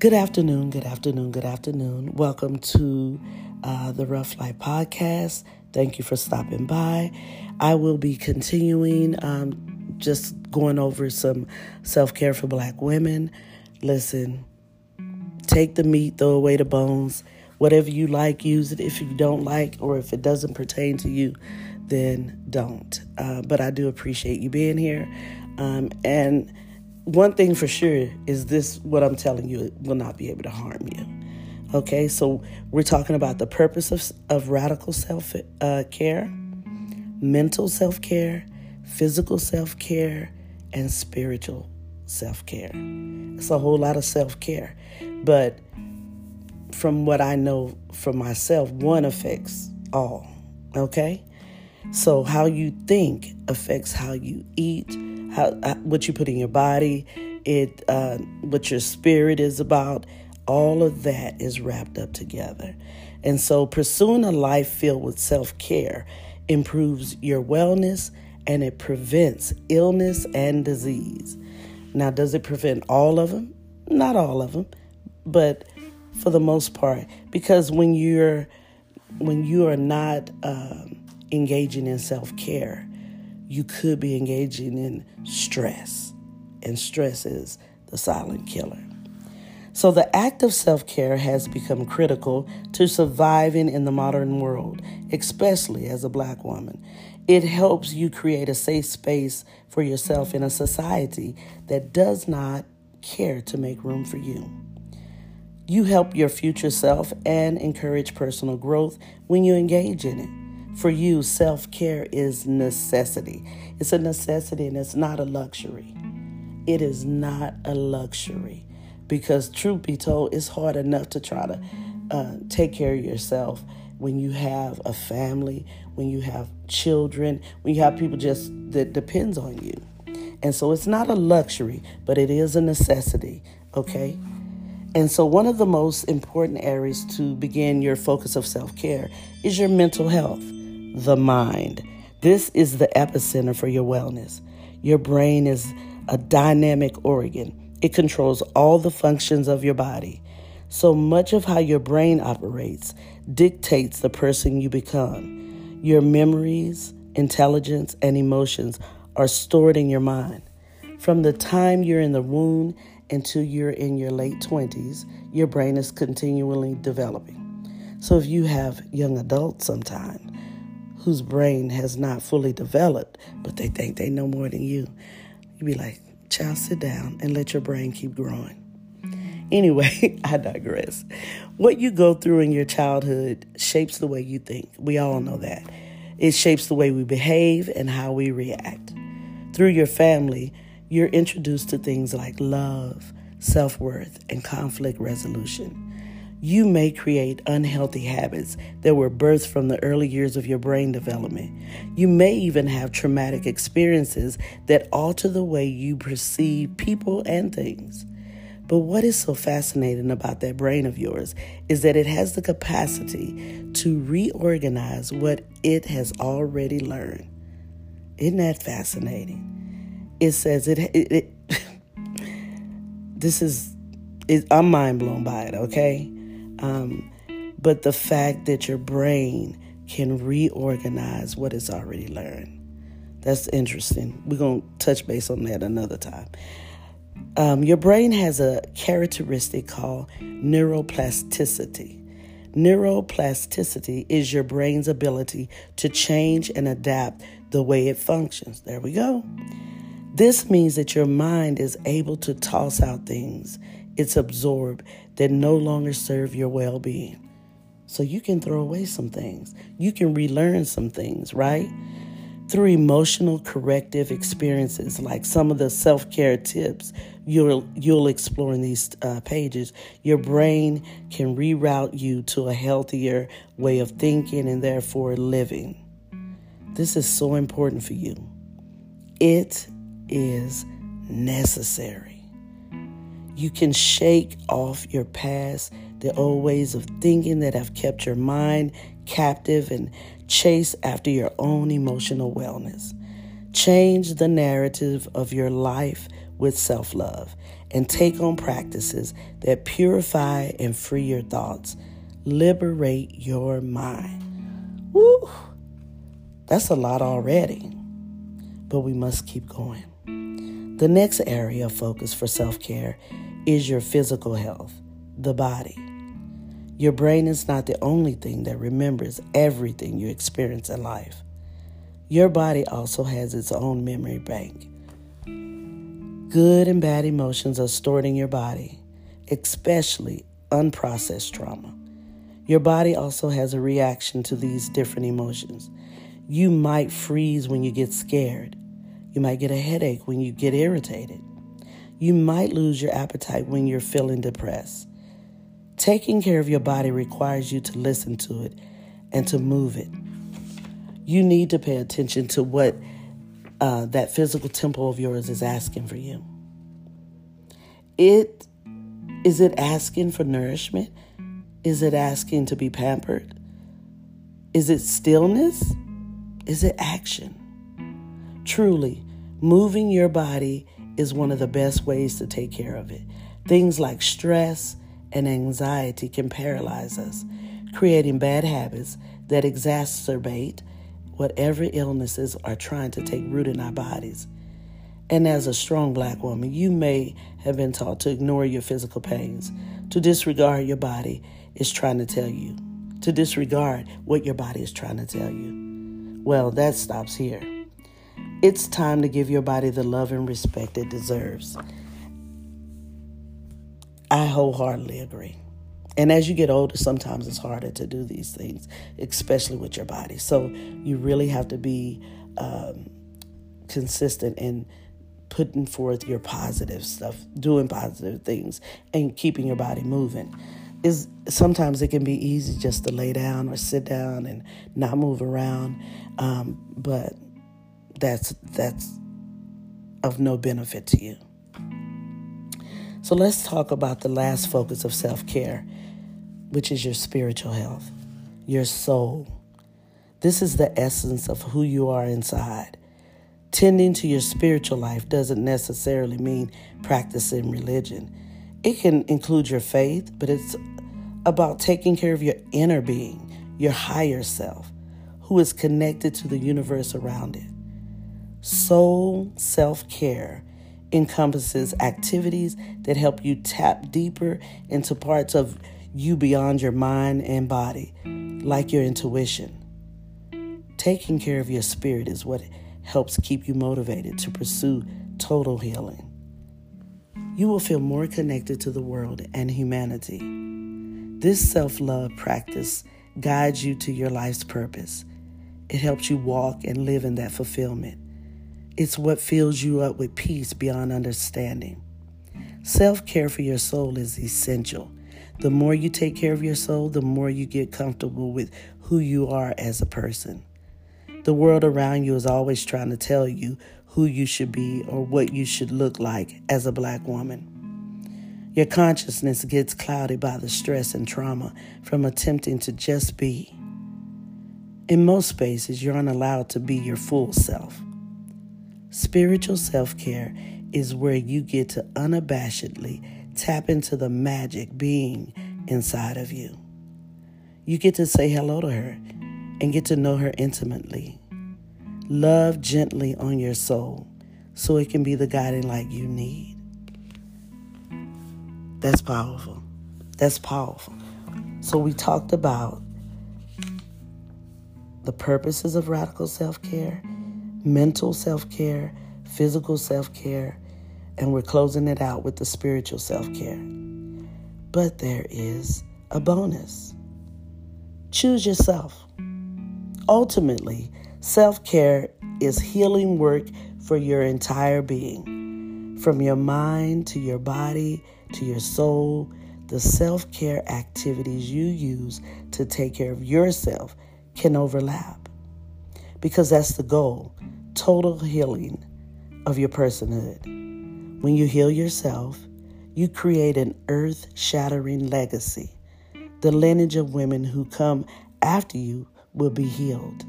Good afternoon, good afternoon, good afternoon. Welcome to uh, the Ruff Life Podcast. Thank you for stopping by. I will be continuing um, just going over some self care for black women. Listen, take the meat, throw away the bones. Whatever you like, use it. If you don't like or if it doesn't pertain to you, then don't. Uh, but I do appreciate you being here. Um, and one thing for sure is this what I'm telling you will not be able to harm you. Okay, so we're talking about the purpose of, of radical self uh, care, mental self care, physical self care, and spiritual self care. It's a whole lot of self care. But from what I know for myself, one affects all. Okay? So, how you think affects how you eat, how, uh, what you put in your body, it uh, what your spirit is about. All of that is wrapped up together. And so, pursuing a life filled with self care improves your wellness and it prevents illness and disease. Now, does it prevent all of them? Not all of them, but for the most part, because when you're when you are not um, engaging in self care, you could be engaging in stress, and stress is the silent killer. So, the act of self care has become critical to surviving in the modern world, especially as a black woman. It helps you create a safe space for yourself in a society that does not care to make room for you. You help your future self and encourage personal growth when you engage in it. For you, self care is necessity. It's a necessity and it's not a luxury. It is not a luxury because, truth be told, it's hard enough to try to uh, take care of yourself when you have a family, when you have children, when you have people just that depends on you. And so it's not a luxury, but it is a necessity, okay? And so, one of the most important areas to begin your focus of self care is your mental health the mind. This is the epicenter for your wellness. Your brain is a dynamic organ, it controls all the functions of your body. So much of how your brain operates dictates the person you become. Your memories, intelligence, and emotions are stored in your mind. From the time you're in the womb until you're in your late 20s, your brain is continually developing. So if you have young adults sometime, whose brain has not fully developed, but they think they know more than you. You'd be like, child, sit down and let your brain keep growing. Anyway, I digress. What you go through in your childhood shapes the way you think. We all know that. It shapes the way we behave and how we react. Through your family, you're introduced to things like love, self worth, and conflict resolution you may create unhealthy habits that were birthed from the early years of your brain development. You may even have traumatic experiences that alter the way you perceive people and things. But what is so fascinating about that brain of yours is that it has the capacity to reorganize what it has already learned. Isn't that fascinating? It says it. it, it this is. It, I'm mind blown by it. Okay, um, but the fact that your brain can reorganize what it's already learned. That's interesting. We're going to touch base on that another time. Um, your brain has a characteristic called neuroplasticity. Neuroplasticity is your brain's ability to change and adapt the way it functions. There we go. This means that your mind is able to toss out things it's absorbed that no longer serve your well being. So you can throw away some things. You can relearn some things, right? Through emotional corrective experiences, like some of the self care tips you'll you'll explore in these uh, pages, your brain can reroute you to a healthier way of thinking and therefore living. This is so important for you. It is necessary. You can shake off your past, the old ways of thinking that have kept your mind captive and chase after your own emotional wellness. Change the narrative of your life with self love and take on practices that purify and free your thoughts. Liberate your mind. Woo! That's a lot already, but we must keep going. The next area of focus for self care is your physical health, the body. Your brain is not the only thing that remembers everything you experience in life. Your body also has its own memory bank. Good and bad emotions are stored in your body, especially unprocessed trauma. Your body also has a reaction to these different emotions. You might freeze when you get scared. You might get a headache when you get irritated. You might lose your appetite when you're feeling depressed. Taking care of your body requires you to listen to it and to move it. You need to pay attention to what uh, that physical temple of yours is asking for you. It is it asking for nourishment? Is it asking to be pampered? Is it stillness? Is it action? Truly, moving your body is one of the best ways to take care of it. Things like stress and anxiety can paralyze us, creating bad habits that exacerbate whatever illnesses are trying to take root in our bodies. And as a strong black woman, you may have been taught to ignore your physical pains, to disregard your body is trying to tell you, to disregard what your body is trying to tell you. Well, that stops here. It's time to give your body the love and respect it deserves. I wholeheartedly agree. And as you get older, sometimes it's harder to do these things, especially with your body. So you really have to be um, consistent in putting forth your positive stuff, doing positive things, and keeping your body moving. Is sometimes it can be easy just to lay down or sit down and not move around, um, but that's that's of no benefit to you. So let's talk about the last focus of self care, which is your spiritual health, your soul. This is the essence of who you are inside. Tending to your spiritual life doesn't necessarily mean practicing religion. It can include your faith, but it's about taking care of your inner being, your higher self, who is connected to the universe around it. Soul self care encompasses activities that help you tap deeper into parts of you beyond your mind and body, like your intuition. Taking care of your spirit is what helps keep you motivated to pursue total healing. You will feel more connected to the world and humanity. This self love practice guides you to your life's purpose. It helps you walk and live in that fulfillment. It's what fills you up with peace beyond understanding. Self care for your soul is essential. The more you take care of your soul, the more you get comfortable with who you are as a person. The world around you is always trying to tell you who you should be or what you should look like as a black woman. Your consciousness gets clouded by the stress and trauma from attempting to just be. In most spaces, you aren't allowed to be your full self. Spiritual self care is where you get to unabashedly tap into the magic being inside of you. You get to say hello to her and get to know her intimately. Love gently on your soul so it can be the guiding light you need. That's powerful. That's powerful. So, we talked about the purposes of radical self care mental self care, physical self care, and we're closing it out with the spiritual self care. But there is a bonus choose yourself. Ultimately, self care is healing work for your entire being. From your mind to your body to your soul, the self care activities you use to take care of yourself can overlap. Because that's the goal total healing of your personhood. When you heal yourself, you create an earth shattering legacy. The lineage of women who come after you will be healed.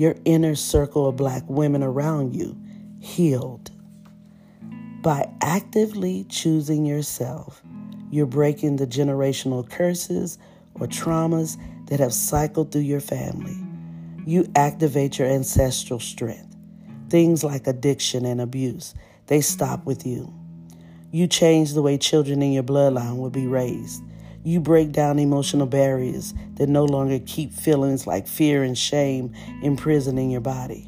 your inner circle of black women around you healed. By actively choosing yourself, you're breaking the generational curses or traumas that have cycled through your family. You activate your ancestral strength. Things like addiction and abuse, they stop with you. You change the way children in your bloodline will be raised. You break down emotional barriers that no longer keep feelings like fear and shame imprisoned in your body.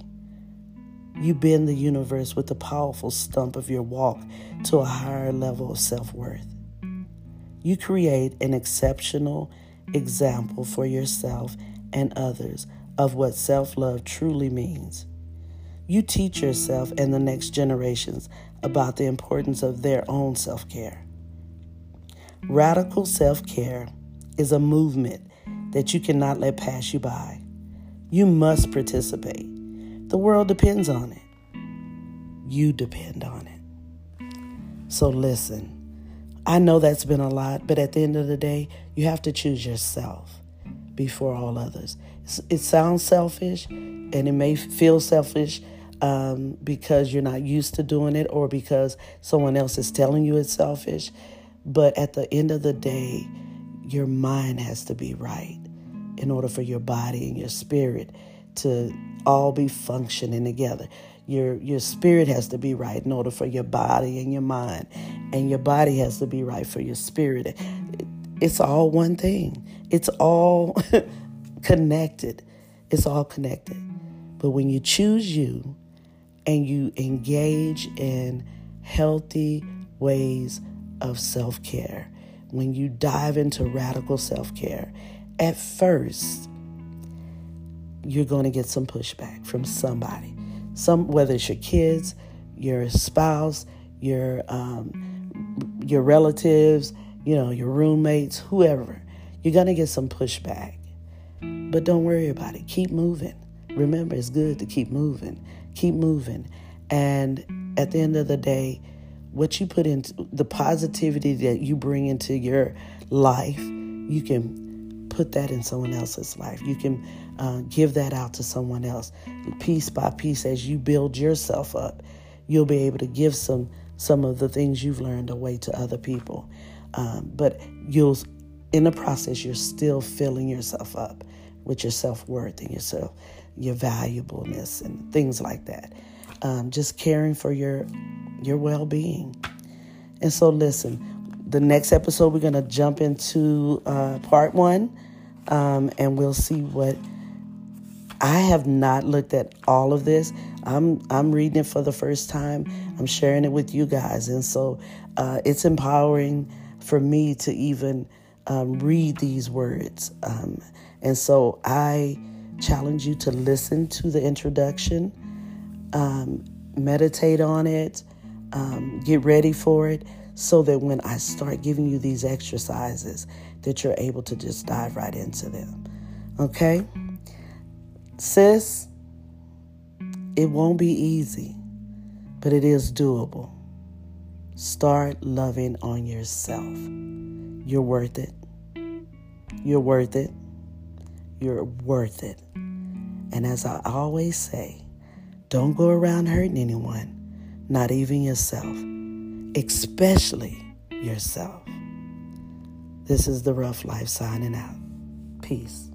You bend the universe with the powerful stump of your walk to a higher level of self worth. You create an exceptional example for yourself and others of what self love truly means. You teach yourself and the next generations about the importance of their own self care. Radical self care is a movement that you cannot let pass you by. You must participate. The world depends on it. You depend on it. So listen, I know that's been a lot, but at the end of the day, you have to choose yourself before all others. It sounds selfish and it may feel selfish um, because you're not used to doing it or because someone else is telling you it's selfish. But at the end of the day, your mind has to be right in order for your body and your spirit to all be functioning together. Your your spirit has to be right in order for your body and your mind, and your body has to be right for your spirit. It's all one thing. It's all connected. It's all connected. But when you choose you and you engage in healthy ways of self care, when you dive into radical self care, at first, you're going to get some pushback from somebody. Some, whether it's your kids, your spouse, your um, your relatives, you know, your roommates, whoever, you're going to get some pushback. But don't worry about it. Keep moving. Remember, it's good to keep moving. Keep moving. And at the end of the day, what you put into the positivity that you bring into your life, you can put that in someone else's life. You can uh, give that out to someone else. Piece by piece, as you build yourself up, you'll be able to give some some of the things you've learned away to other people. Um, but you'll, in the process, you're still filling yourself up with your self worth and yourself, your valuableness, and things like that um, just caring for your your well being. And so, listen, the next episode we're going to jump into uh, part one, um, and we'll see what. I have not looked at all of this. I'm I'm reading it for the first time. I'm sharing it with you guys, and so uh, it's empowering for me to even um, read these words. Um, and so I challenge you to listen to the introduction um, meditate on it, um, get ready for it, so that when I start giving you these exercises, that you're able to just dive right into them. Okay? Sis, it won't be easy, but it is doable. Start loving on yourself. You're worth it. You're worth it. You're worth it. And as I always say, don't go around hurting anyone, not even yourself, especially yourself. This is the Ruff Life signing out. Peace.